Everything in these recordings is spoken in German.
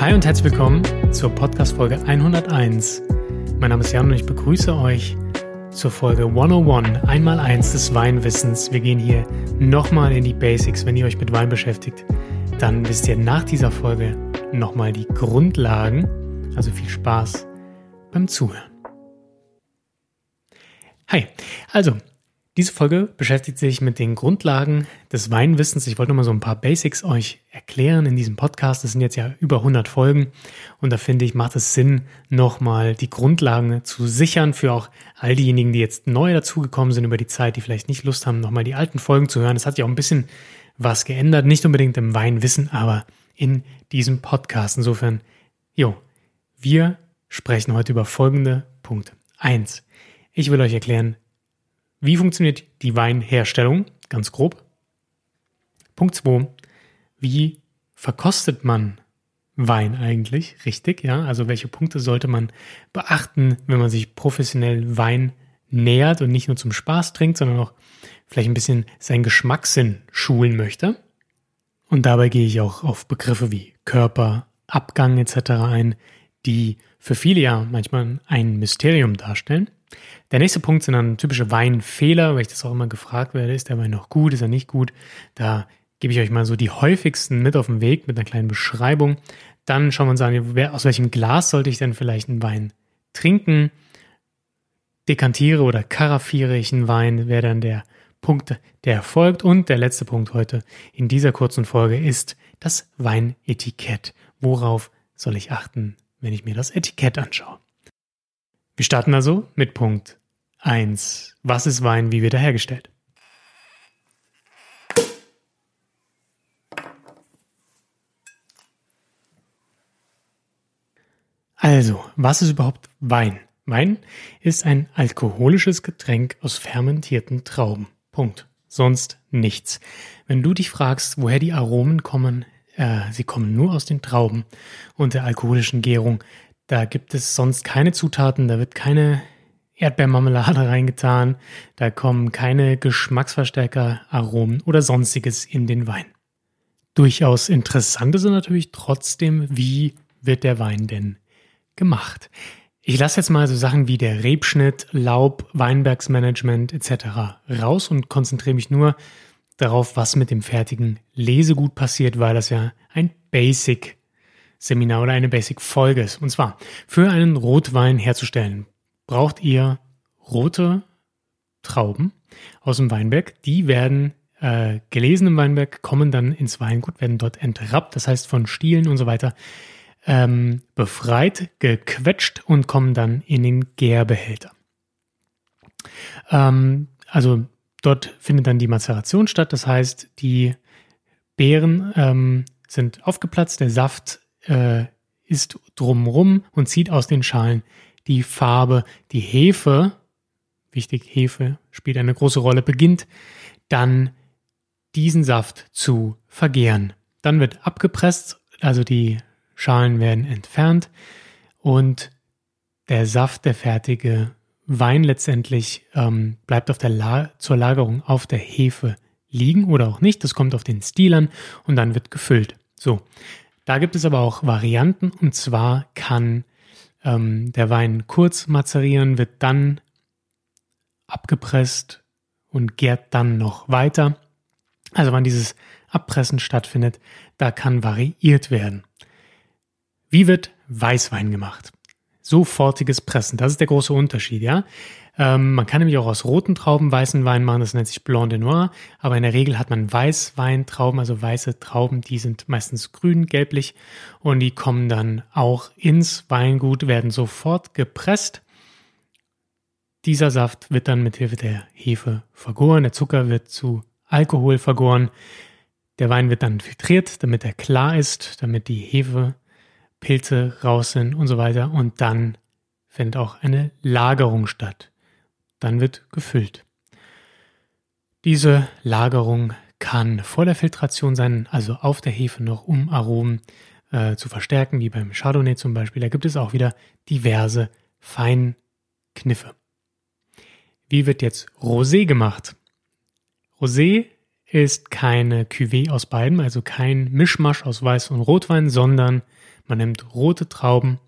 Hi und herzlich willkommen zur Podcast-Folge 101. Mein Name ist Jan und ich begrüße euch zur Folge 101, einmal eins des Weinwissens. Wir gehen hier nochmal in die Basics. Wenn ihr euch mit Wein beschäftigt, dann wisst ihr nach dieser Folge nochmal die Grundlagen. Also viel Spaß beim Zuhören. Hi, also diese Folge beschäftigt sich mit den Grundlagen des Weinwissens. Ich wollte nochmal so ein paar Basics euch erklären in diesem Podcast. Das sind jetzt ja über 100 Folgen und da finde ich, macht es Sinn, nochmal die Grundlagen zu sichern für auch all diejenigen, die jetzt neu dazugekommen sind über die Zeit, die vielleicht nicht Lust haben, nochmal die alten Folgen zu hören. Es hat ja auch ein bisschen was geändert, nicht unbedingt im Weinwissen, aber in diesem Podcast. Insofern, jo, wir sprechen heute über folgende Punkte. Eins, ich will euch erklären, wie funktioniert die Weinherstellung? Ganz grob. Punkt 2. Wie verkostet man Wein eigentlich? Richtig, ja. Also welche Punkte sollte man beachten, wenn man sich professionell Wein nähert und nicht nur zum Spaß trinkt, sondern auch vielleicht ein bisschen seinen Geschmackssinn schulen möchte. Und dabei gehe ich auch auf Begriffe wie Körper, Abgang etc. ein, die für viele ja manchmal ein Mysterium darstellen. Der nächste Punkt sind dann typische Weinfehler, weil ich das auch immer gefragt werde, ist der Wein noch gut, ist er nicht gut? Da gebe ich euch mal so die häufigsten mit auf den Weg mit einer kleinen Beschreibung. Dann schauen wir uns an, aus welchem Glas sollte ich denn vielleicht einen Wein trinken? Dekantiere oder karaffiere ich einen Wein, wäre dann der Punkt, der folgt. Und der letzte Punkt heute in dieser kurzen Folge ist das Weinetikett. Worauf soll ich achten, wenn ich mir das Etikett anschaue? Wir starten also mit Punkt 1. Was ist Wein? Wie wird er hergestellt? Also, was ist überhaupt Wein? Wein ist ein alkoholisches Getränk aus fermentierten Trauben. Punkt. Sonst nichts. Wenn du dich fragst, woher die Aromen kommen, äh, sie kommen nur aus den Trauben und der alkoholischen Gärung, da gibt es sonst keine Zutaten, da wird keine Erdbeermarmelade reingetan, da kommen keine Geschmacksverstärker, Aromen oder sonstiges in den Wein. Durchaus interessant ist natürlich trotzdem, wie wird der Wein denn gemacht? Ich lasse jetzt mal so Sachen wie der Rebschnitt, Laub, Weinbergsmanagement etc. raus und konzentriere mich nur darauf, was mit dem fertigen Lesegut passiert, weil das ja ein Basic Seminar oder eine Basic-Folge ist. Und zwar, für einen Rotwein herzustellen, braucht ihr rote Trauben aus dem Weinberg. Die werden äh, gelesen im Weinberg, kommen dann ins Weingut, werden dort entrappt, das heißt von Stielen und so weiter, ähm, befreit, gequetscht und kommen dann in den Gärbehälter. Ähm, also dort findet dann die Mazeration statt, das heißt, die Beeren ähm, sind aufgeplatzt, der Saft äh, ist drumrum und zieht aus den Schalen die Farbe. Die Hefe, wichtig, Hefe spielt eine große Rolle, beginnt dann diesen Saft zu vergären. Dann wird abgepresst, also die Schalen werden entfernt und der Saft, der fertige Wein letztendlich ähm, bleibt auf der La zur Lagerung auf der Hefe liegen oder auch nicht. Das kommt auf den Stil an und dann wird gefüllt. So, da gibt es aber auch Varianten und zwar kann ähm, der Wein kurz mazerieren, wird dann abgepresst und gärt dann noch weiter. Also wann dieses Abpressen stattfindet, da kann variiert werden. Wie wird Weißwein gemacht? Sofortiges Pressen, das ist der große Unterschied, ja. Ähm, man kann nämlich auch aus roten Trauben weißen Wein machen, das nennt sich Blanc de Noir, aber in der Regel hat man Weißweintrauben, also weiße Trauben, die sind meistens grün, gelblich und die kommen dann auch ins Weingut, werden sofort gepresst. Dieser Saft wird dann mit Hilfe der Hefe vergoren, der Zucker wird zu Alkohol vergoren, der Wein wird dann filtriert, damit er klar ist, damit die Hefe Pilze raus sind und so weiter und dann findet auch eine Lagerung statt. Dann wird gefüllt. Diese Lagerung kann vor der Filtration sein, also auf der Hefe noch, um Aromen äh, zu verstärken, wie beim Chardonnay zum Beispiel. Da gibt es auch wieder diverse Feinkniffe. Wie wird jetzt Rosé gemacht? Rosé ist keine Cuvée aus beiden, also kein Mischmasch aus Weiß und Rotwein, sondern man nimmt rote Trauben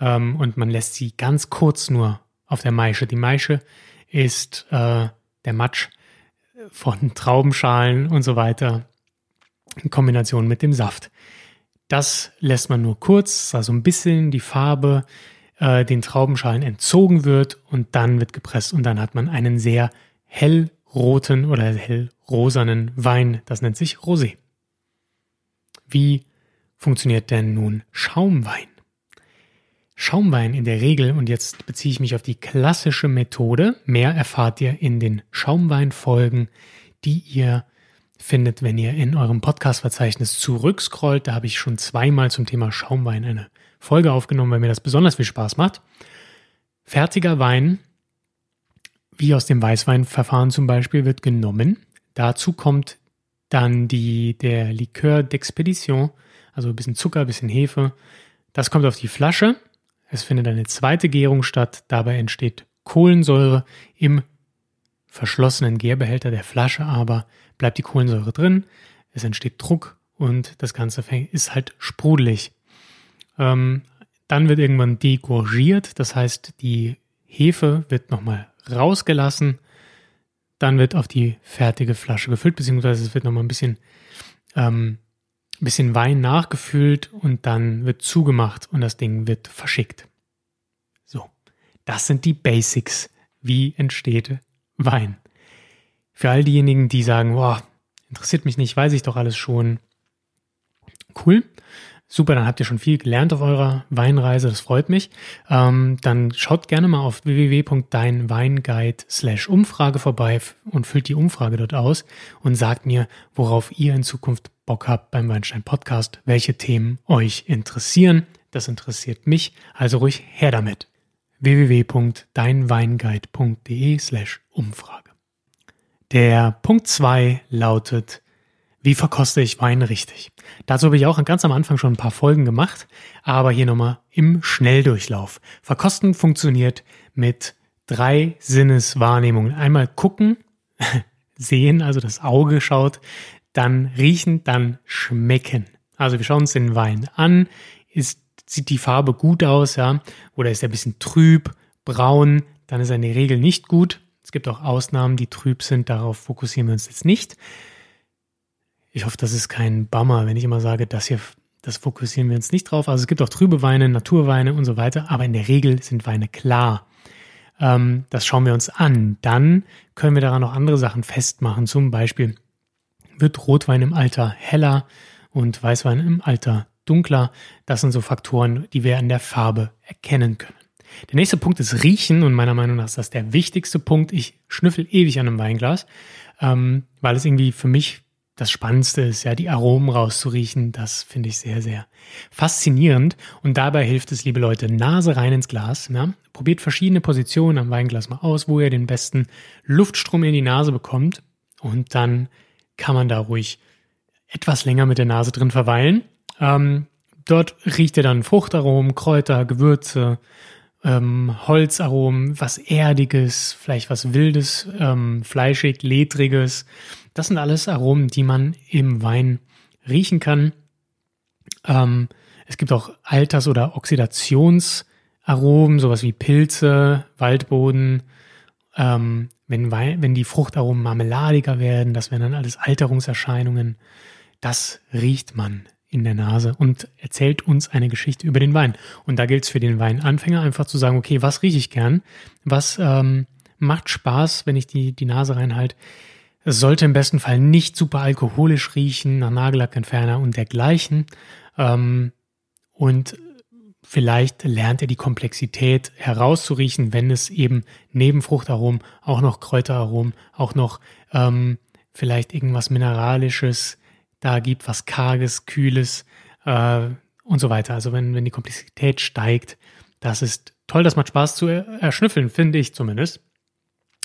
ähm, und man lässt sie ganz kurz nur auf der Maische. Die Maische ist äh, der Matsch von Traubenschalen und so weiter in Kombination mit dem Saft. Das lässt man nur kurz, also ein bisschen die Farbe äh, den Traubenschalen entzogen wird und dann wird gepresst und dann hat man einen sehr hellroten oder hellrosanen Wein. Das nennt sich Rosé. Wie funktioniert denn nun Schaumwein? Schaumwein in der Regel, und jetzt beziehe ich mich auf die klassische Methode, mehr erfahrt ihr in den Schaumwein-Folgen, die ihr findet, wenn ihr in eurem Podcast-Verzeichnis zurückscrollt. Da habe ich schon zweimal zum Thema Schaumwein eine Folge aufgenommen, weil mir das besonders viel Spaß macht. Fertiger Wein, wie aus dem Weißweinverfahren zum Beispiel, wird genommen. Dazu kommt dann die, der Likör d'Expedition, also ein bisschen Zucker, ein bisschen Hefe. Das kommt auf die Flasche. Es findet eine zweite Gärung statt. Dabei entsteht Kohlensäure im verschlossenen Gärbehälter der Flasche, aber bleibt die Kohlensäure drin. Es entsteht Druck und das Ganze ist halt sprudelig. Ähm, dann wird irgendwann degorgiert, das heißt, die Hefe wird nochmal rausgelassen. Dann wird auf die fertige Flasche gefüllt, beziehungsweise es wird nochmal ein bisschen, ähm, bisschen Wein nachgefüllt und dann wird zugemacht und das Ding wird verschickt. So, das sind die Basics. Wie entsteht Wein? Für all diejenigen, die sagen, boah, interessiert mich nicht, weiß ich doch alles schon. Cool. Super, dann habt ihr schon viel gelernt auf eurer Weinreise, das freut mich. Ähm, dann schaut gerne mal auf www.deinweinguide slash Umfrage vorbei und füllt die Umfrage dort aus und sagt mir, worauf ihr in Zukunft Bock habt beim Weinstein Podcast, welche Themen euch interessieren. Das interessiert mich, also ruhig her damit. www.deinweinguide.de slash Umfrage. Der Punkt zwei lautet, wie verkoste ich Wein richtig? Dazu habe ich auch ganz am Anfang schon ein paar Folgen gemacht, aber hier nochmal im Schnelldurchlauf. Verkosten funktioniert mit drei Sinneswahrnehmungen. Einmal gucken, sehen, also das Auge schaut, dann riechen, dann schmecken. Also wir schauen uns den Wein an. Ist, sieht die Farbe gut aus, ja? Oder ist er ein bisschen trüb, braun? Dann ist er in der Regel nicht gut. Es gibt auch Ausnahmen, die trüb sind. Darauf fokussieren wir uns jetzt nicht. Ich hoffe, das ist kein Bummer, wenn ich immer sage, das hier, das fokussieren wir uns nicht drauf. Also es gibt auch trübe Weine, Naturweine und so weiter, aber in der Regel sind Weine klar. Ähm, das schauen wir uns an. Dann können wir daran noch andere Sachen festmachen. Zum Beispiel wird Rotwein im Alter heller und Weißwein im Alter dunkler. Das sind so Faktoren, die wir an der Farbe erkennen können. Der nächste Punkt ist Riechen und meiner Meinung nach ist das der wichtigste Punkt. Ich schnüffel ewig an einem Weinglas, ähm, weil es irgendwie für mich das Spannendste ist, ja, die Aromen rauszuriechen. Das finde ich sehr, sehr faszinierend. Und dabei hilft es, liebe Leute, Nase rein ins Glas. Ja? Probiert verschiedene Positionen am Weinglas mal aus, wo ihr den besten Luftstrom in die Nase bekommt. Und dann kann man da ruhig etwas länger mit der Nase drin verweilen. Ähm, dort riecht ihr dann Fruchtaromen, Kräuter, Gewürze, ähm, Holzaromen, was Erdiges, vielleicht was Wildes, ähm, Fleischig, Ledriges. Das sind alles Aromen, die man im Wein riechen kann. Ähm, es gibt auch Alters- oder Oxidationsaromen, sowas wie Pilze, Waldboden. Ähm, wenn, wenn die Fruchtaromen marmeladiger werden, das wären dann alles Alterungserscheinungen. Das riecht man in der Nase und erzählt uns eine Geschichte über den Wein. Und da gilt es für den Weinanfänger einfach zu sagen, okay, was rieche ich gern? Was ähm, macht Spaß, wenn ich die, die Nase reinhalte? Es sollte im besten Fall nicht super alkoholisch riechen, nach Nagellackentferner und dergleichen. Ähm, und vielleicht lernt er die Komplexität herauszuriechen, wenn es eben neben Fruchtaromen auch noch Kräuteraromen, auch noch ähm, vielleicht irgendwas Mineralisches da gibt, was Karges, Kühles äh, und so weiter. Also wenn, wenn die Komplexität steigt, das ist toll, das macht Spaß zu erschnüffeln, finde ich zumindest.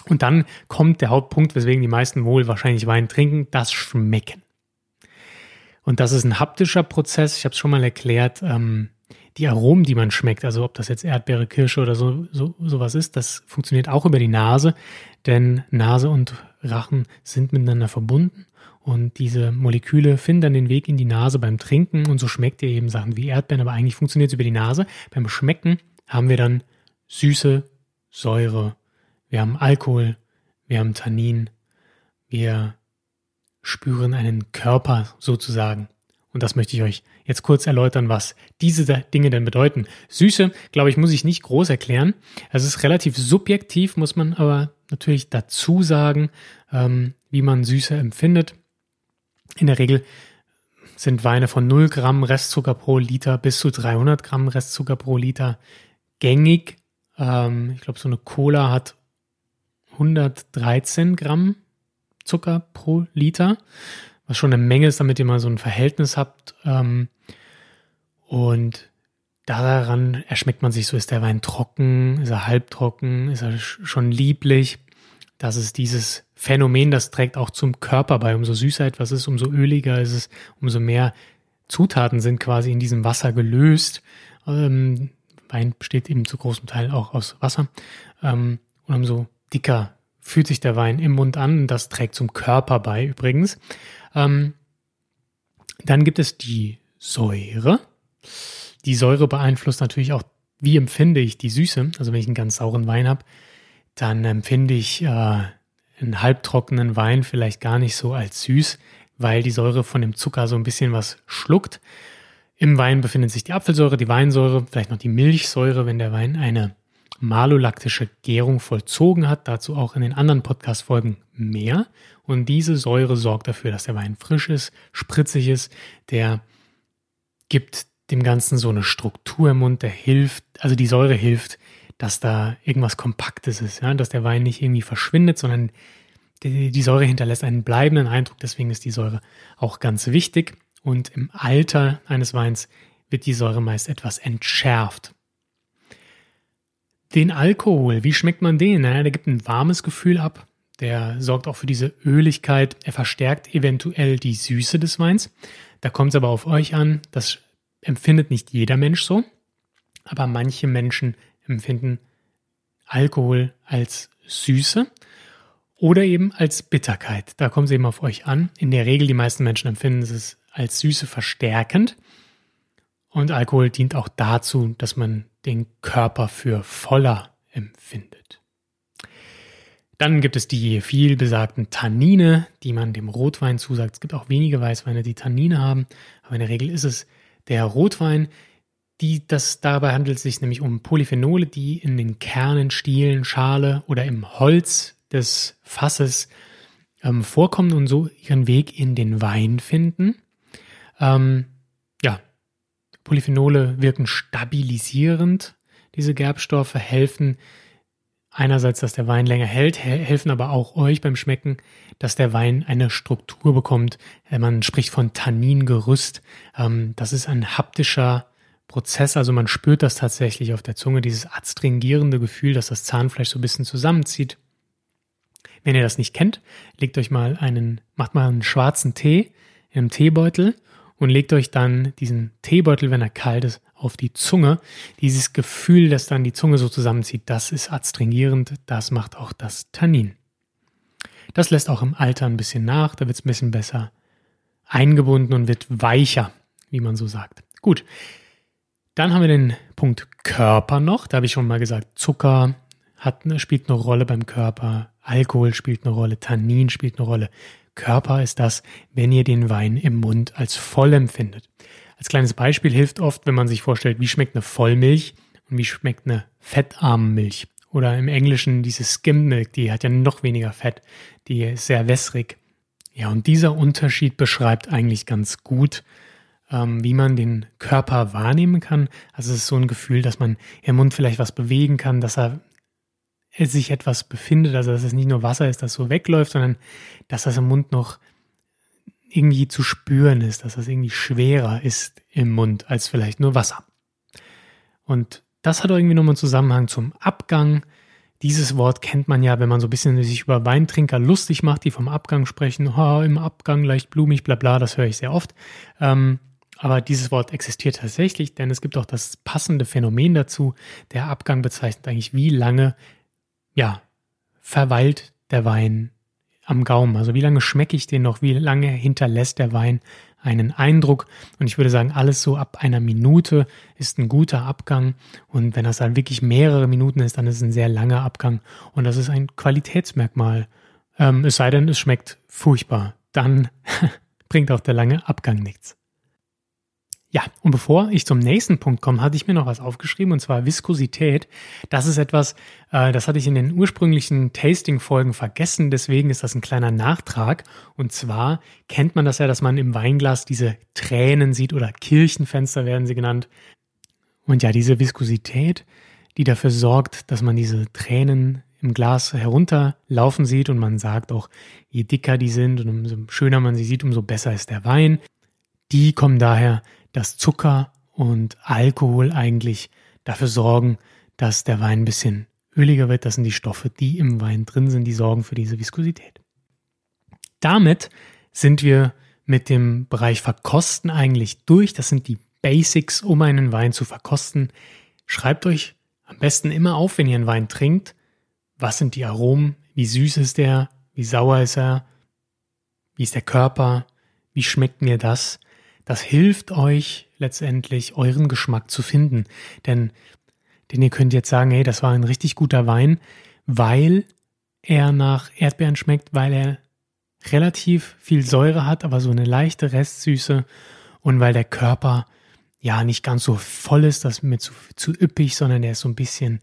Und dann kommt der Hauptpunkt, weswegen die meisten wohl wahrscheinlich Wein trinken, das Schmecken. Und das ist ein haptischer Prozess. Ich habe es schon mal erklärt. Ähm, die Aromen, die man schmeckt, also ob das jetzt Erdbeere, Kirsche oder so, so sowas ist, das funktioniert auch über die Nase, denn Nase und Rachen sind miteinander verbunden und diese Moleküle finden dann den Weg in die Nase beim Trinken und so schmeckt ihr eben Sachen wie Erdbeeren, aber eigentlich funktioniert es über die Nase. Beim Schmecken haben wir dann Süße, Säure, wir haben Alkohol, wir haben Tannin, wir spüren einen Körper sozusagen. Und das möchte ich euch jetzt kurz erläutern, was diese Dinge denn bedeuten. Süße, glaube ich, muss ich nicht groß erklären. Es ist relativ subjektiv, muss man aber natürlich dazu sagen, ähm, wie man Süße empfindet. In der Regel sind Weine von 0 Gramm Restzucker pro Liter bis zu 300 Gramm Restzucker pro Liter gängig. Ähm, ich glaube, so eine Cola hat 113 Gramm Zucker pro Liter was schon eine Menge ist, damit ihr mal so ein Verhältnis habt. Ähm, und daran erschmeckt man sich so, ist der Wein trocken, ist er halbtrocken, ist er schon lieblich. Das ist dieses Phänomen, das trägt auch zum Körper bei. Umso süßer etwas ist, umso öliger ist es, umso mehr Zutaten sind quasi in diesem Wasser gelöst. Ähm, Wein besteht eben zu großem Teil auch aus Wasser. Ähm, und umso dicker fühlt sich der Wein im Mund an. Das trägt zum Körper bei übrigens. Ähm, dann gibt es die Säure. Die Säure beeinflusst natürlich auch, wie empfinde ich die Süße. Also wenn ich einen ganz sauren Wein habe, dann empfinde ich äh, einen halbtrockenen Wein vielleicht gar nicht so als süß, weil die Säure von dem Zucker so ein bisschen was schluckt. Im Wein befindet sich die Apfelsäure, die Weinsäure, vielleicht noch die Milchsäure, wenn der Wein eine malolaktische Gärung vollzogen hat. Dazu auch in den anderen Podcast-Folgen mehr. Und diese Säure sorgt dafür, dass der Wein frisch ist, spritzig ist. Der gibt dem Ganzen so eine Struktur im Mund, der hilft, also die Säure hilft, dass da irgendwas Kompaktes ist, ja? dass der Wein nicht irgendwie verschwindet, sondern die, die Säure hinterlässt einen bleibenden Eindruck. Deswegen ist die Säure auch ganz wichtig. Und im Alter eines Weins wird die Säure meist etwas entschärft. Den Alkohol, wie schmeckt man den? Naja, der gibt ein warmes Gefühl ab. Der sorgt auch für diese Öligkeit. Er verstärkt eventuell die Süße des Weins. Da kommt es aber auf euch an. Das empfindet nicht jeder Mensch so. Aber manche Menschen empfinden Alkohol als Süße oder eben als Bitterkeit. Da kommt es eben auf euch an. In der Regel, die meisten Menschen empfinden es als Süße verstärkend. Und Alkohol dient auch dazu, dass man den Körper für voller empfindet. Dann gibt es die viel besagten Tannine, die man dem Rotwein zusagt. Es gibt auch wenige Weißweine, die Tannine haben, aber in der Regel ist es der Rotwein. Die, das, dabei handelt es sich nämlich um Polyphenole, die in den Kernen, Stielen, Schale oder im Holz des Fasses ähm, vorkommen und so ihren Weg in den Wein finden. Ähm, Polyphenole wirken stabilisierend. Diese Gerbstoffe helfen einerseits, dass der Wein länger hält, helfen aber auch euch beim Schmecken, dass der Wein eine Struktur bekommt. Äh, man spricht von Tanningerüst. Ähm, das ist ein haptischer Prozess, also man spürt das tatsächlich auf der Zunge, dieses adstringierende Gefühl, dass das Zahnfleisch so ein bisschen zusammenzieht. Wenn ihr das nicht kennt, legt euch mal einen, macht mal einen schwarzen Tee in einem Teebeutel und legt euch dann diesen Teebeutel, wenn er kalt ist, auf die Zunge. Dieses Gefühl, das dann die Zunge so zusammenzieht, das ist adstringierend, das macht auch das Tannin. Das lässt auch im Alter ein bisschen nach, da wird es ein bisschen besser eingebunden und wird weicher, wie man so sagt. Gut, dann haben wir den Punkt Körper noch. Da habe ich schon mal gesagt, Zucker hat, spielt eine Rolle beim Körper, Alkohol spielt eine Rolle, Tannin spielt eine Rolle. Körper ist das, wenn ihr den Wein im Mund als voll empfindet. Als kleines Beispiel hilft oft, wenn man sich vorstellt, wie schmeckt eine Vollmilch und wie schmeckt eine fettarme Milch. Oder im Englischen diese Skim Milk, die hat ja noch weniger Fett, die ist sehr wässrig. Ja, und dieser Unterschied beschreibt eigentlich ganz gut, ähm, wie man den Körper wahrnehmen kann. Also es ist so ein Gefühl, dass man im Mund vielleicht was bewegen kann, dass er sich etwas befindet, also dass es nicht nur Wasser ist, das so wegläuft, sondern dass das im Mund noch irgendwie zu spüren ist, dass das irgendwie schwerer ist im Mund als vielleicht nur Wasser. Und das hat irgendwie nochmal einen Zusammenhang zum Abgang. Dieses Wort kennt man ja, wenn man so ein bisschen sich über Weintrinker lustig macht, die vom Abgang sprechen. Oh, im Abgang leicht blumig, bla bla, das höre ich sehr oft. Ähm, aber dieses Wort existiert tatsächlich, denn es gibt auch das passende Phänomen dazu. Der Abgang bezeichnet eigentlich, wie lange ja, verweilt der Wein am Gaumen? Also wie lange schmecke ich den noch? Wie lange hinterlässt der Wein einen Eindruck? Und ich würde sagen, alles so ab einer Minute ist ein guter Abgang. Und wenn das dann wirklich mehrere Minuten ist, dann ist es ein sehr langer Abgang. Und das ist ein Qualitätsmerkmal. Ähm, es sei denn, es schmeckt furchtbar. Dann bringt auch der lange Abgang nichts. Ja, und bevor ich zum nächsten Punkt komme, hatte ich mir noch was aufgeschrieben, und zwar Viskosität. Das ist etwas, äh, das hatte ich in den ursprünglichen Tasting-Folgen vergessen, deswegen ist das ein kleiner Nachtrag. Und zwar kennt man das ja, dass man im Weinglas diese Tränen sieht oder Kirchenfenster werden sie genannt. Und ja, diese Viskosität, die dafür sorgt, dass man diese Tränen im Glas herunterlaufen sieht und man sagt auch, je dicker die sind und umso schöner man sie sieht, umso besser ist der Wein. Die kommen daher, dass Zucker und Alkohol eigentlich dafür sorgen, dass der Wein ein bisschen öliger wird. Das sind die Stoffe, die im Wein drin sind, die sorgen für diese Viskosität. Damit sind wir mit dem Bereich Verkosten eigentlich durch. Das sind die Basics, um einen Wein zu verkosten. Schreibt euch am besten immer auf, wenn ihr einen Wein trinkt, was sind die Aromen, wie süß ist der, wie sauer ist er, wie ist der Körper, wie schmeckt mir das. Das hilft euch letztendlich, euren Geschmack zu finden. Denn, denn ihr könnt jetzt sagen, hey, das war ein richtig guter Wein, weil er nach Erdbeeren schmeckt, weil er relativ viel Säure hat, aber so eine leichte Restsüße und weil der Körper ja nicht ganz so voll ist, das mir zu, zu üppig, sondern der ist so ein bisschen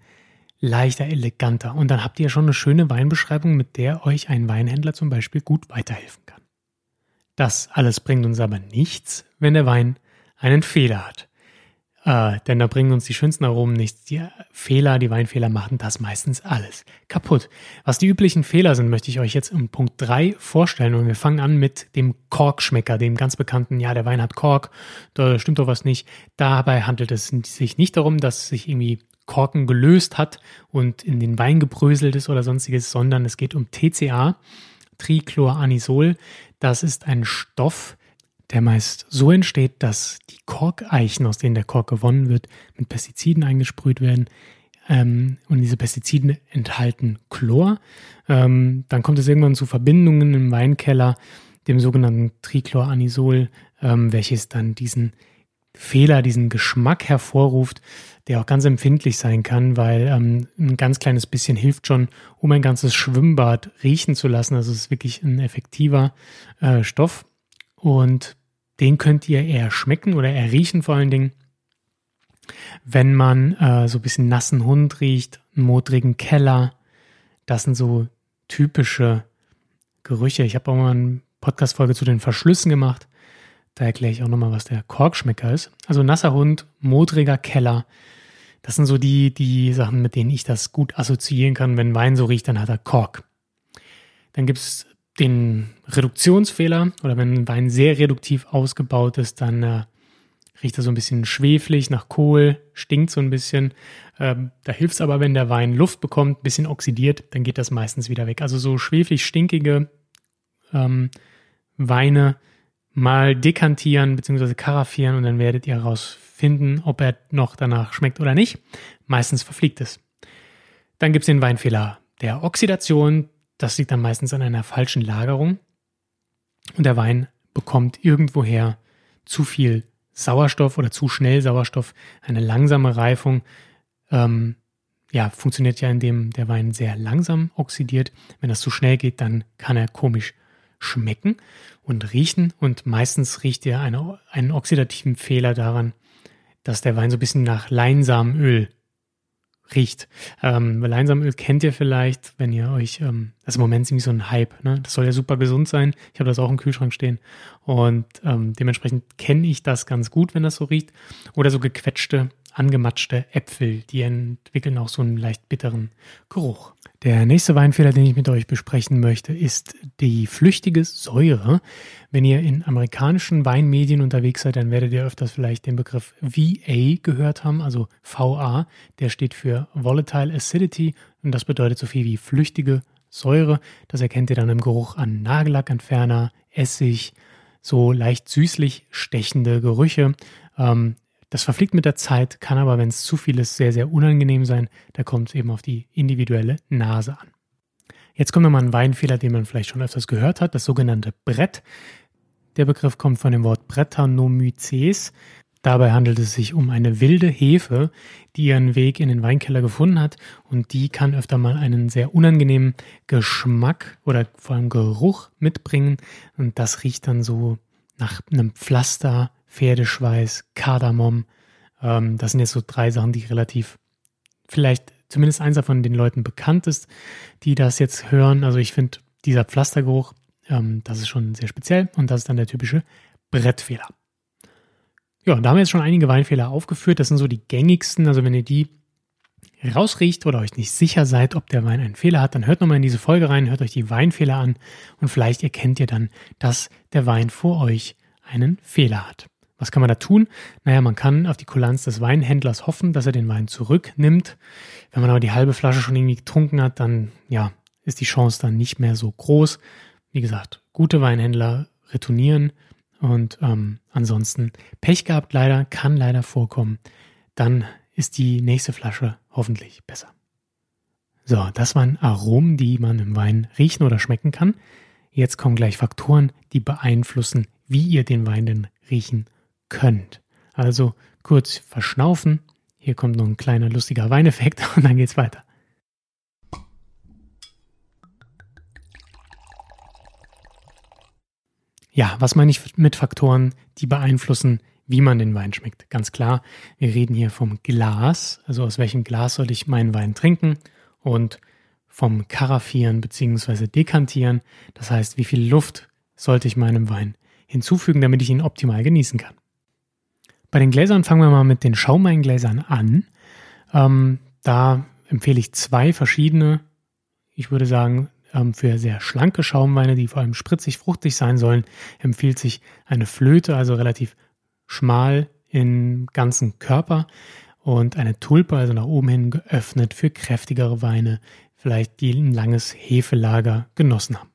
leichter, eleganter. Und dann habt ihr schon eine schöne Weinbeschreibung, mit der euch ein Weinhändler zum Beispiel gut weiterhelfen kann. Das alles bringt uns aber nichts, wenn der Wein einen Fehler hat. Äh, denn da bringen uns die schönsten Aromen nichts. Die Fehler, die Weinfehler machen das meistens alles kaputt. Was die üblichen Fehler sind, möchte ich euch jetzt im Punkt 3 vorstellen. Und wir fangen an mit dem Korkschmecker, dem ganz bekannten, ja, der Wein hat Kork, da stimmt doch was nicht. Dabei handelt es sich nicht darum, dass sich irgendwie Korken gelöst hat und in den Wein gebröselt ist oder sonstiges, sondern es geht um TCA, Trichloranisol. Das ist ein Stoff, der meist so entsteht, dass die Korkeichen, aus denen der Kork gewonnen wird, mit Pestiziden eingesprüht werden. Ähm, und diese Pestizide enthalten Chlor. Ähm, dann kommt es irgendwann zu Verbindungen im Weinkeller, dem sogenannten Trichloranisol, ähm, welches dann diesen Fehler, diesen Geschmack hervorruft, der auch ganz empfindlich sein kann, weil ähm, ein ganz kleines bisschen hilft schon, um ein ganzes Schwimmbad riechen zu lassen. Also es ist wirklich ein effektiver äh, Stoff und den könnt ihr eher schmecken oder eher riechen vor allen Dingen, wenn man äh, so ein bisschen nassen Hund riecht, einen modrigen Keller. Das sind so typische Gerüche. Ich habe auch mal eine Podcast-Folge zu den Verschlüssen gemacht. Da erkläre ich auch nochmal, was der Korkschmecker ist. Also nasser Hund, modriger Keller. Das sind so die, die Sachen, mit denen ich das gut assoziieren kann. Wenn Wein so riecht, dann hat er Kork. Dann gibt es den Reduktionsfehler oder wenn ein Wein sehr reduktiv ausgebaut ist, dann äh, riecht er so ein bisschen schweflig nach Kohl, stinkt so ein bisschen. Ähm, da hilft es aber, wenn der Wein Luft bekommt, ein bisschen oxidiert, dann geht das meistens wieder weg. Also so schweflig stinkige ähm, Weine mal dekantieren bzw. karaffieren und dann werdet ihr herausfinden, ob er noch danach schmeckt oder nicht. Meistens verfliegt es. Dann gibt es den Weinfehler der Oxidation. Das liegt dann meistens an einer falschen Lagerung. Und der Wein bekommt irgendwoher zu viel Sauerstoff oder zu schnell Sauerstoff, eine langsame Reifung. Ähm, ja, funktioniert ja, indem der Wein sehr langsam oxidiert. Wenn das zu schnell geht, dann kann er komisch schmecken und riechen. Und meistens riecht ihr eine, einen oxidativen Fehler daran, dass der Wein so ein bisschen nach Leinsamenöl riecht. Ähm, Leinsamenöl kennt ihr vielleicht, wenn ihr euch, ähm, das ist im Moment ziemlich so ein Hype, ne? Das soll ja super gesund sein. Ich habe das auch im Kühlschrank stehen. Und ähm, dementsprechend kenne ich das ganz gut, wenn das so riecht. Oder so gequetschte angematschte Äpfel, die entwickeln auch so einen leicht bitteren Geruch. Der nächste Weinfehler, den ich mit euch besprechen möchte, ist die flüchtige Säure. Wenn ihr in amerikanischen Weinmedien unterwegs seid, dann werdet ihr öfters vielleicht den Begriff VA gehört haben, also VA. Der steht für Volatile Acidity und das bedeutet so viel wie flüchtige Säure. Das erkennt ihr dann im Geruch an Nagellackentferner, Essig, so leicht süßlich stechende Gerüche. Ähm, das verfliegt mit der Zeit, kann aber, wenn es zu viel ist, sehr, sehr unangenehm sein. Da kommt es eben auf die individuelle Nase an. Jetzt kommt nochmal ein Weinfehler, den man vielleicht schon öfters gehört hat, das sogenannte Brett. Der Begriff kommt von dem Wort Brettanomyces. Dabei handelt es sich um eine wilde Hefe, die ihren Weg in den Weinkeller gefunden hat und die kann öfter mal einen sehr unangenehmen Geschmack oder vor allem Geruch mitbringen und das riecht dann so nach einem Pflaster, Pferdeschweiß, Kardamom. Ähm, das sind jetzt so drei Sachen, die relativ vielleicht zumindest eins davon den Leuten bekannt ist, die das jetzt hören. Also ich finde dieser Pflastergeruch, ähm, das ist schon sehr speziell und das ist dann der typische Brettfehler. Ja, da haben wir jetzt schon einige Weinfehler aufgeführt. Das sind so die gängigsten. Also wenn ihr die rausriecht oder euch nicht sicher seid, ob der Wein einen Fehler hat, dann hört nochmal in diese Folge rein, hört euch die Weinfehler an und vielleicht erkennt ihr dann, dass der Wein vor euch einen Fehler hat. Was kann man da tun? Naja, man kann auf die Kulanz des Weinhändlers hoffen, dass er den Wein zurücknimmt. Wenn man aber die halbe Flasche schon irgendwie getrunken hat, dann ja, ist die Chance dann nicht mehr so groß. Wie gesagt, gute Weinhändler retournieren und ähm, ansonsten Pech gehabt leider, kann leider vorkommen. Dann ist die nächste Flasche hoffentlich besser. So, das waren Aromen, die man im Wein riechen oder schmecken kann. Jetzt kommen gleich Faktoren, die beeinflussen, wie ihr den Wein denn riechen könnt. Also kurz verschnaufen. Hier kommt noch ein kleiner lustiger Weineffekt und dann geht's weiter. Ja, was meine ich mit Faktoren, die beeinflussen, wie man den Wein schmeckt? Ganz klar, wir reden hier vom Glas, also aus welchem Glas soll ich meinen Wein trinken und vom Karaffieren bzw. Dekantieren, das heißt, wie viel Luft sollte ich meinem Wein hinzufügen, damit ich ihn optimal genießen kann. Bei den Gläsern fangen wir mal mit den Schaumweingläsern an. Ähm, da empfehle ich zwei verschiedene, ich würde sagen, ähm, für sehr schlanke Schaumweine, die vor allem spritzig, fruchtig sein sollen, empfiehlt sich eine Flöte, also relativ schmal im ganzen Körper und eine Tulpe, also nach oben hin geöffnet für kräftigere Weine, vielleicht die ein langes Hefelager genossen haben.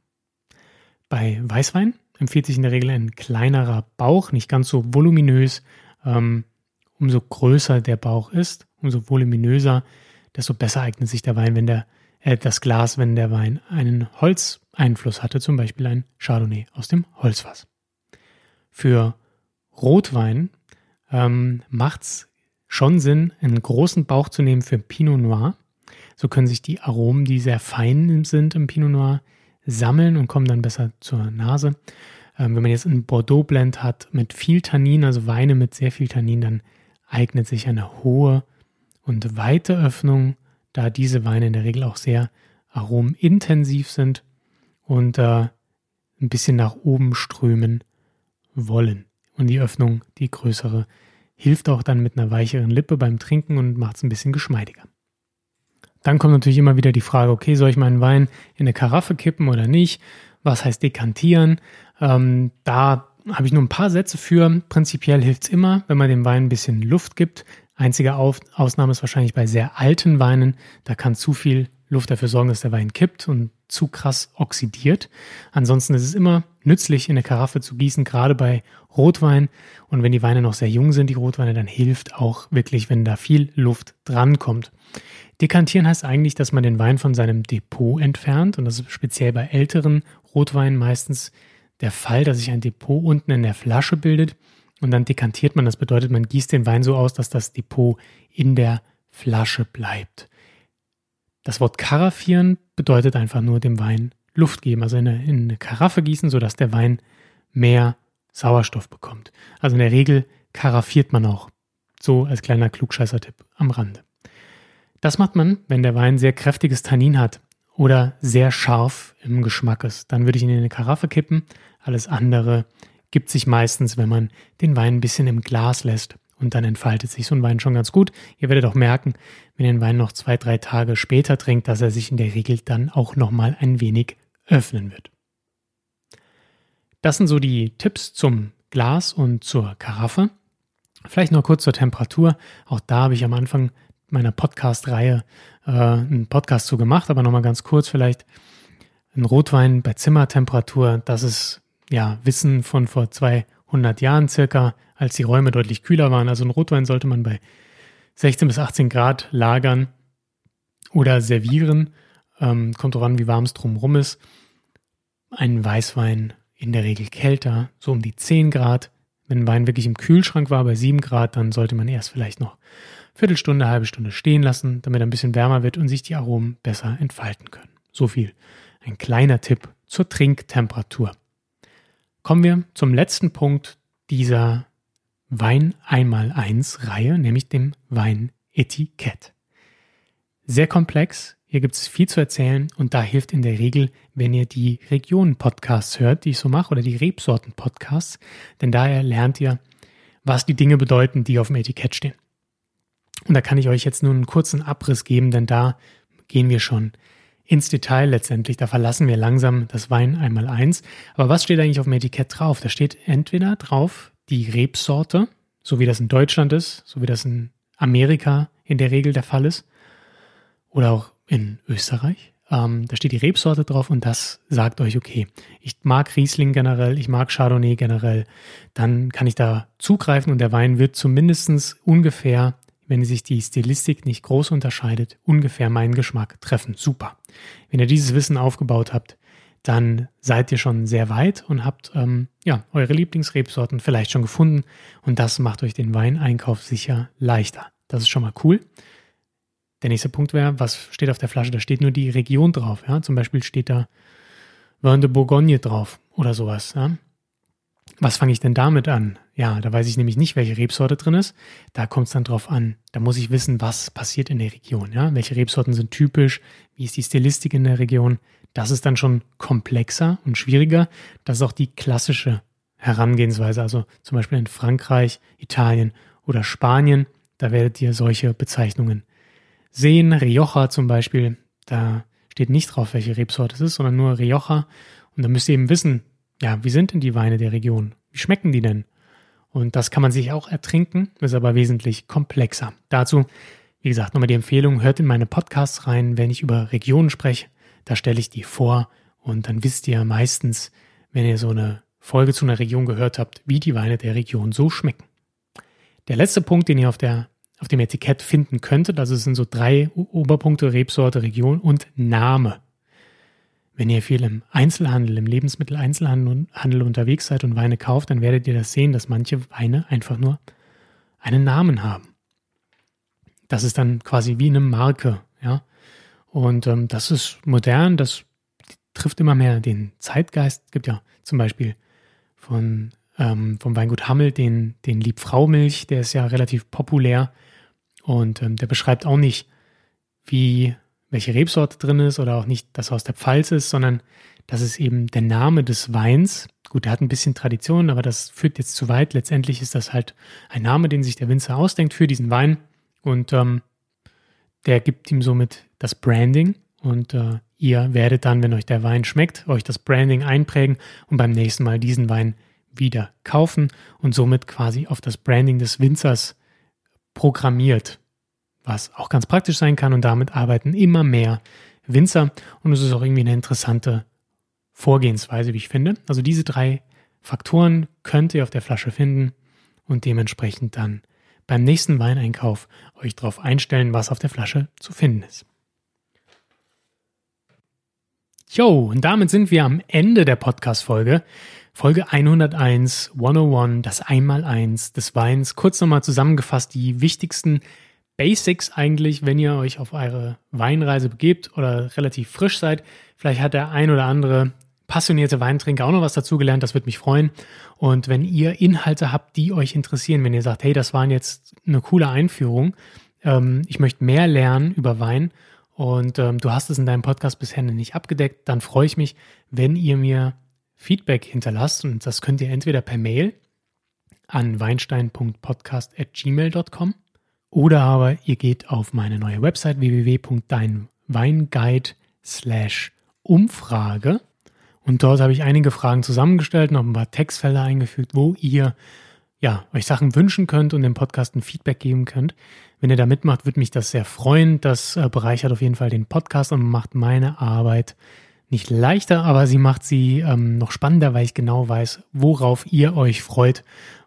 Bei Weißwein empfiehlt sich in der Regel ein kleinerer Bauch, nicht ganz so voluminös. Ähm, umso größer der Bauch ist, umso voluminöser, desto besser eignet sich der Wein, wenn der äh, das Glas, wenn der Wein einen Holzeinfluss hatte, zum Beispiel ein Chardonnay aus dem Holzfass. Für Rotwein ähm, macht es schon Sinn, einen großen Bauch zu nehmen für Pinot Noir. So können sich die Aromen, die sehr fein sind im Pinot Noir, sammeln und kommen dann besser zur Nase. Ähm, wenn man jetzt einen Bordeaux-Blend hat mit viel Tannin, also Weine mit sehr viel Tannin, dann eignet sich eine hohe und weite Öffnung da diese Weine in der Regel auch sehr aromintensiv sind und äh, ein bisschen nach oben strömen wollen. Und die Öffnung, die größere, hilft auch dann mit einer weicheren Lippe beim Trinken und macht es ein bisschen geschmeidiger. Dann kommt natürlich immer wieder die Frage, okay, soll ich meinen Wein in eine Karaffe kippen oder nicht? Was heißt dekantieren? Ähm, da habe ich nur ein paar Sätze für. Prinzipiell hilft es immer, wenn man dem Wein ein bisschen Luft gibt, Einzige Auf Ausnahme ist wahrscheinlich bei sehr alten Weinen. Da kann zu viel Luft dafür sorgen, dass der Wein kippt und zu krass oxidiert. Ansonsten ist es immer nützlich, in eine Karaffe zu gießen, gerade bei Rotwein. Und wenn die Weine noch sehr jung sind, die Rotweine, dann hilft auch wirklich, wenn da viel Luft drankommt. Dekantieren heißt eigentlich, dass man den Wein von seinem Depot entfernt. Und das ist speziell bei älteren Rotweinen meistens der Fall, dass sich ein Depot unten in der Flasche bildet und dann dekantiert man. Das bedeutet, man gießt den Wein so aus, dass das Depot in der Flasche bleibt. Das Wort karaffieren bedeutet einfach nur dem Wein Luft geben, also in eine, in eine Karaffe gießen, sodass der Wein mehr Sauerstoff bekommt. Also in der Regel karaffiert man auch. So als kleiner Klugscheißer-Tipp am Rande. Das macht man, wenn der Wein sehr kräftiges Tannin hat oder sehr scharf im Geschmack ist. Dann würde ich ihn in eine Karaffe kippen. Alles andere gibt sich meistens, wenn man den Wein ein bisschen im Glas lässt. Und dann entfaltet sich so ein Wein schon ganz gut. Ihr werdet auch merken, wenn ihr den Wein noch zwei, drei Tage später trinkt, dass er sich in der Regel dann auch nochmal ein wenig öffnen wird. Das sind so die Tipps zum Glas und zur Karaffe. Vielleicht noch kurz zur Temperatur. Auch da habe ich am Anfang meiner Podcast-Reihe äh, einen Podcast zu gemacht, aber nochmal ganz kurz vielleicht. Ein Rotwein bei Zimmertemperatur, das ist ja, Wissen von vor 200 Jahren circa, als die Räume deutlich kühler waren. Also ein Rotwein sollte man bei 16 bis 18 Grad lagern oder servieren. ähm, kommt drauf an, wie warm es drumherum ist. Ein Weißwein in der Regel kälter, so um die 10 Grad. Wenn ein Wein wirklich im Kühlschrank war bei 7 Grad, dann sollte man erst vielleicht noch Viertelstunde, halbe Stunde stehen lassen, damit er ein bisschen wärmer wird und sich die Aromen besser entfalten können. So viel. Ein kleiner Tipp zur Trinktemperatur. Kommen wir zum letzten Punkt dieser Wein einmal eins Reihe, nämlich dem Weinetikett. Sehr komplex, hier gibt es viel zu erzählen und da hilft in der Regel, wenn ihr die Regionen-Podcasts hört, die ich so mache, oder die Rebsorten-Podcasts, denn daher lernt ihr, was die Dinge bedeuten, die auf dem Etikett stehen. Und da kann ich euch jetzt nur einen kurzen Abriss geben, denn da gehen wir schon ins Detail letztendlich. Da verlassen wir langsam das Wein einmal eins. Aber was steht eigentlich auf dem Etikett drauf? Da steht entweder drauf die Rebsorte, so wie das in Deutschland ist, so wie das in Amerika in der Regel der Fall ist, oder auch in Österreich. Ähm, da steht die Rebsorte drauf und das sagt euch, okay, ich mag Riesling generell, ich mag Chardonnay generell, dann kann ich da zugreifen und der Wein wird zumindest ungefähr wenn sich die Stilistik nicht groß unterscheidet, ungefähr meinen Geschmack treffen. Super. Wenn ihr dieses Wissen aufgebaut habt, dann seid ihr schon sehr weit und habt ähm, ja eure Lieblingsrebsorten vielleicht schon gefunden und das macht euch den Weineinkauf sicher leichter. Das ist schon mal cool. Der nächste Punkt wäre, was steht auf der Flasche? Da steht nur die Region drauf. Ja? Zum Beispiel steht da Vin de Bourgogne drauf oder sowas. Ja? Was fange ich denn damit an? Ja, da weiß ich nämlich nicht, welche Rebsorte drin ist. Da kommt es dann drauf an. Da muss ich wissen, was passiert in der Region. Ja? Welche Rebsorten sind typisch? Wie ist die Stilistik in der Region? Das ist dann schon komplexer und schwieriger. Das ist auch die klassische Herangehensweise. Also zum Beispiel in Frankreich, Italien oder Spanien. Da werdet ihr solche Bezeichnungen sehen. Rioja zum Beispiel. Da steht nicht drauf, welche Rebsorte es ist, sondern nur Rioja. Und da müsst ihr eben wissen, ja, wie sind denn die Weine der Region? Wie schmecken die denn? Und das kann man sich auch ertrinken, ist aber wesentlich komplexer. Dazu, wie gesagt, nochmal die Empfehlung, hört in meine Podcasts rein, wenn ich über Regionen spreche. Da stelle ich die vor und dann wisst ihr meistens, wenn ihr so eine Folge zu einer Region gehört habt, wie die Weine der Region so schmecken. Der letzte Punkt, den ihr auf, der, auf dem Etikett finden könntet, also es sind so drei Oberpunkte, Rebsorte, Region und Name. Wenn ihr viel im Einzelhandel, im Lebensmitteleinzelhandel unterwegs seid und Weine kauft, dann werdet ihr das sehen, dass manche Weine einfach nur einen Namen haben. Das ist dann quasi wie eine Marke, ja. Und ähm, das ist modern, das trifft immer mehr den Zeitgeist. Es gibt ja zum Beispiel von, ähm, vom Weingut Hammel den, den Liebfrau-Milch, der ist ja relativ populär und ähm, der beschreibt auch nicht, wie welche Rebsorte drin ist oder auch nicht, dass er aus der Pfalz ist, sondern das ist eben der Name des Weins. Gut, der hat ein bisschen Tradition, aber das führt jetzt zu weit. Letztendlich ist das halt ein Name, den sich der Winzer ausdenkt für diesen Wein und ähm, der gibt ihm somit das Branding und äh, ihr werdet dann, wenn euch der Wein schmeckt, euch das Branding einprägen und beim nächsten Mal diesen Wein wieder kaufen und somit quasi auf das Branding des Winzers programmiert was auch ganz praktisch sein kann und damit arbeiten immer mehr Winzer und es ist auch irgendwie eine interessante Vorgehensweise, wie ich finde. Also diese drei Faktoren könnt ihr auf der Flasche finden und dementsprechend dann beim nächsten Weineinkauf euch darauf einstellen, was auf der Flasche zu finden ist. Jo, und damit sind wir am Ende der Podcast-Folge. Folge 101, 101, das Einmaleins des Weins. Kurz nochmal zusammengefasst die wichtigsten Basics eigentlich, wenn ihr euch auf eure Weinreise begebt oder relativ frisch seid. Vielleicht hat der ein oder andere passionierte Weintrinker auch noch was dazugelernt, das würde mich freuen. Und wenn ihr Inhalte habt, die euch interessieren, wenn ihr sagt, hey, das waren jetzt eine coole Einführung, ähm, ich möchte mehr lernen über Wein und ähm, du hast es in deinem Podcast bisher nicht abgedeckt, dann freue ich mich, wenn ihr mir Feedback hinterlasst und das könnt ihr entweder per Mail an weinstein.podcast.gmail.com oder aber ihr geht auf meine neue Website www.deinweinguide slash Umfrage und dort habe ich einige Fragen zusammengestellt, noch ein paar Textfelder eingefügt, wo ihr ja, euch Sachen wünschen könnt und dem Podcast ein Feedback geben könnt. Wenn ihr da mitmacht, würde mich das sehr freuen. Das äh, bereichert auf jeden Fall den Podcast und macht meine Arbeit nicht leichter, aber sie macht sie ähm, noch spannender, weil ich genau weiß, worauf ihr euch freut.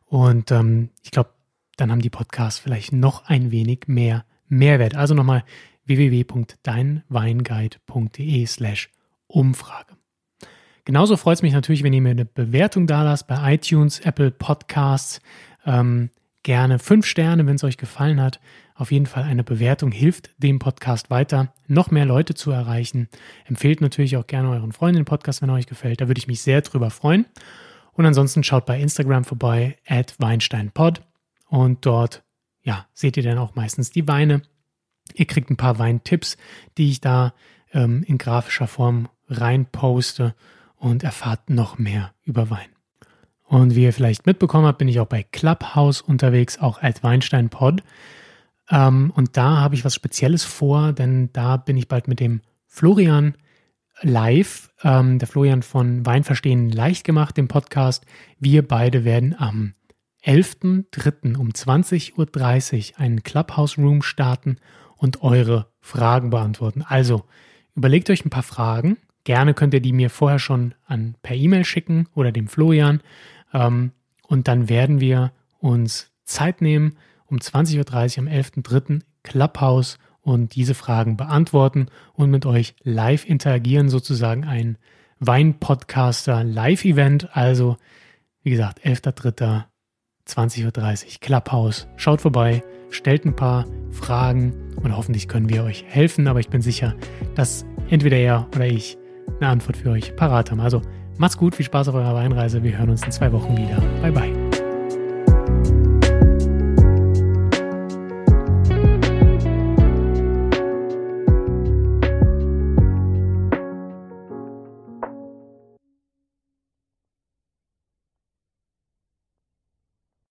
Und ähm, ich glaube, dann haben die Podcasts vielleicht noch ein wenig mehr Mehrwert. Also nochmal www.deinweinguide.de slash Umfrage. Genauso freut es mich natürlich, wenn ihr mir eine Bewertung da lasst bei iTunes, Apple Podcasts. Ähm, gerne fünf Sterne, wenn es euch gefallen hat. Auf jeden Fall eine Bewertung hilft dem Podcast weiter, noch mehr Leute zu erreichen. Empfehlt natürlich auch gerne euren Freunden den Podcast, wenn er euch gefällt. Da würde ich mich sehr drüber freuen. Und ansonsten schaut bei Instagram vorbei, at WeinsteinPod. Und dort, ja, seht ihr dann auch meistens die Weine. Ihr kriegt ein paar Weintipps, die ich da ähm, in grafischer Form rein poste und erfahrt noch mehr über Wein. Und wie ihr vielleicht mitbekommen habt, bin ich auch bei Clubhouse unterwegs, auch als Weinstein Pod. Ähm, und da habe ich was Spezielles vor, denn da bin ich bald mit dem Florian live. Ähm, der Florian von Wein verstehen leicht gemacht, dem Podcast. Wir beide werden am 11.03. um 20.30 Uhr einen Clubhouse Room starten und eure Fragen beantworten. Also überlegt euch ein paar Fragen. Gerne könnt ihr die mir vorher schon an, per E-Mail schicken oder dem Florian. Ähm, und dann werden wir uns Zeit nehmen, um 20.30 Uhr am 11.03. Clubhouse und diese Fragen beantworten und mit euch live interagieren, sozusagen ein Wein-Podcaster Live-Event. Also, wie gesagt, 11.03. 20.30 Uhr Clubhouse. Schaut vorbei, stellt ein paar Fragen und hoffentlich können wir euch helfen. Aber ich bin sicher, dass entweder er oder ich eine Antwort für euch parat haben. Also Macht's gut, viel Spaß auf eurer Weinreise. Wir hören uns in zwei Wochen wieder. Bye bye.